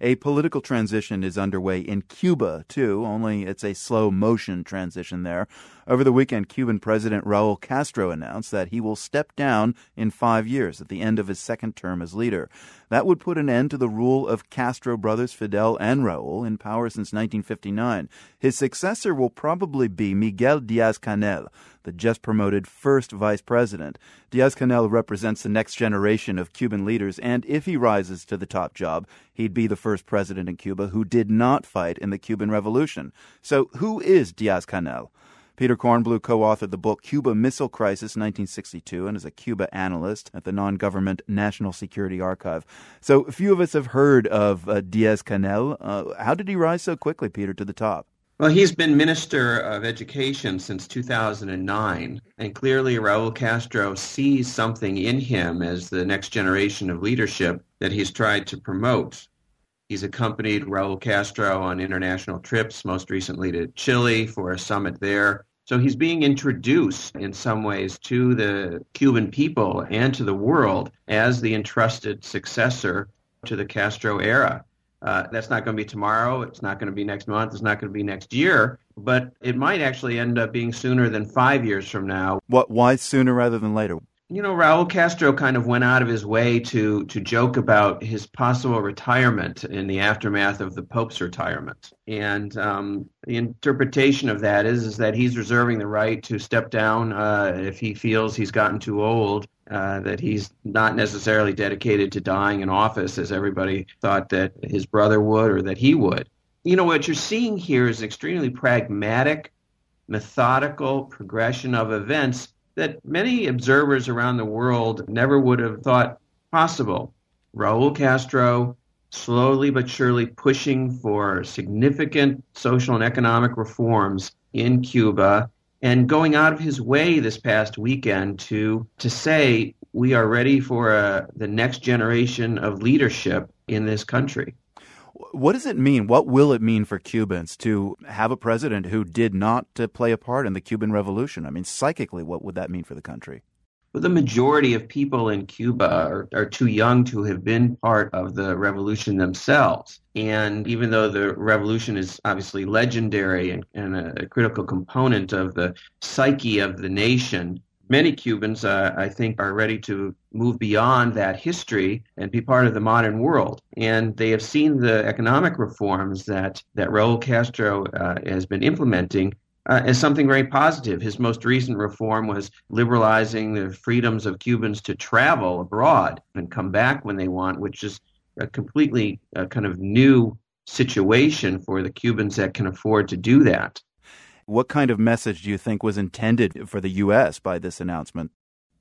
A political transition is underway in Cuba, too, only it's a slow motion transition there. Over the weekend, Cuban President Raul Castro announced that he will step down in five years at the end of his second term as leader. That would put an end to the rule of Castro brothers Fidel and Raul in power since 1959. His successor will probably be Miguel Diaz Canel, the just promoted first vice president. Diaz Canel represents the next generation of Cuban leaders, and if he rises to the top job, he'd be the first president in Cuba who did not fight in the Cuban Revolution. So, who is Diaz Canel? Peter Kornbluh co authored the book Cuba Missile Crisis 1962 and is a Cuba analyst at the non government National Security Archive. So, few of us have heard of uh, Diaz Canel. Uh, how did he rise so quickly, Peter, to the top? Well, he's been Minister of Education since 2009, and clearly Raul Castro sees something in him as the next generation of leadership that he's tried to promote. He's accompanied Raul Castro on international trips, most recently to Chile for a summit there. So he's being introduced in some ways to the Cuban people and to the world as the entrusted successor to the Castro era. Uh, that's not going to be tomorrow. It's not going to be next month. It's not going to be next year. But it might actually end up being sooner than five years from now. What? Why sooner rather than later? you know, Raul Castro kind of went out of his way to to joke about his possible retirement in the aftermath of the Pope's retirement, and um, the interpretation of that is is that he's reserving the right to step down uh, if he feels he's gotten too old. Uh, that he's not necessarily dedicated to dying in office as everybody thought that his brother would or that he would. You know, what you're seeing here is extremely pragmatic, methodical progression of events that many observers around the world never would have thought possible. Raul Castro slowly but surely pushing for significant social and economic reforms in Cuba and going out of his way this past weekend to to say we are ready for uh, the next generation of leadership in this country. What does it mean? What will it mean for Cubans to have a president who did not uh, play a part in the Cuban Revolution? I mean, psychically, what would that mean for the country? Well, the majority of people in Cuba are, are too young to have been part of the revolution themselves. And even though the revolution is obviously legendary and, and a critical component of the psyche of the nation, many Cubans, uh, I think, are ready to move beyond that history and be part of the modern world. And they have seen the economic reforms that, that Raul Castro uh, has been implementing uh, as something very positive. His most recent reform was liberalizing the freedoms of Cubans to travel abroad and come back when they want, which is a completely uh, kind of new situation for the Cubans that can afford to do that. What kind of message do you think was intended for the U.S. by this announcement?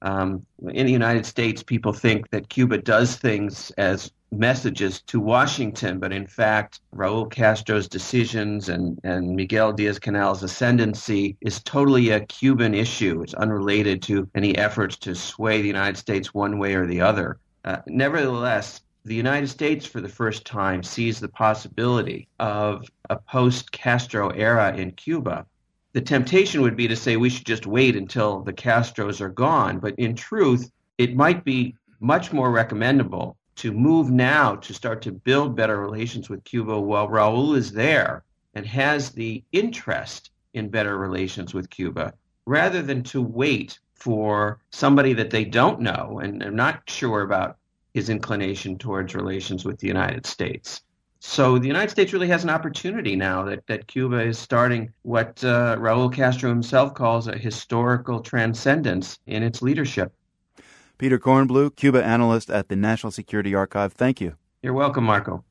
Um, in the United States, people think that Cuba does things as messages to Washington, but in fact, Raul Castro's decisions and, and Miguel Diaz Canel's ascendancy is totally a Cuban issue. It's unrelated to any efforts to sway the United States one way or the other. Uh, nevertheless, the United States, for the first time, sees the possibility of a post Castro era in Cuba the temptation would be to say we should just wait until the Castros are gone. But in truth, it might be much more recommendable to move now to start to build better relations with Cuba while Raul is there and has the interest in better relations with Cuba rather than to wait for somebody that they don't know and are not sure about his inclination towards relations with the United States. So the United States really has an opportunity now that, that Cuba is starting what uh, Raul Castro himself calls a historical transcendence in its leadership. Peter Kornbluh, Cuba analyst at the National Security Archive. Thank you. You're welcome, Marco.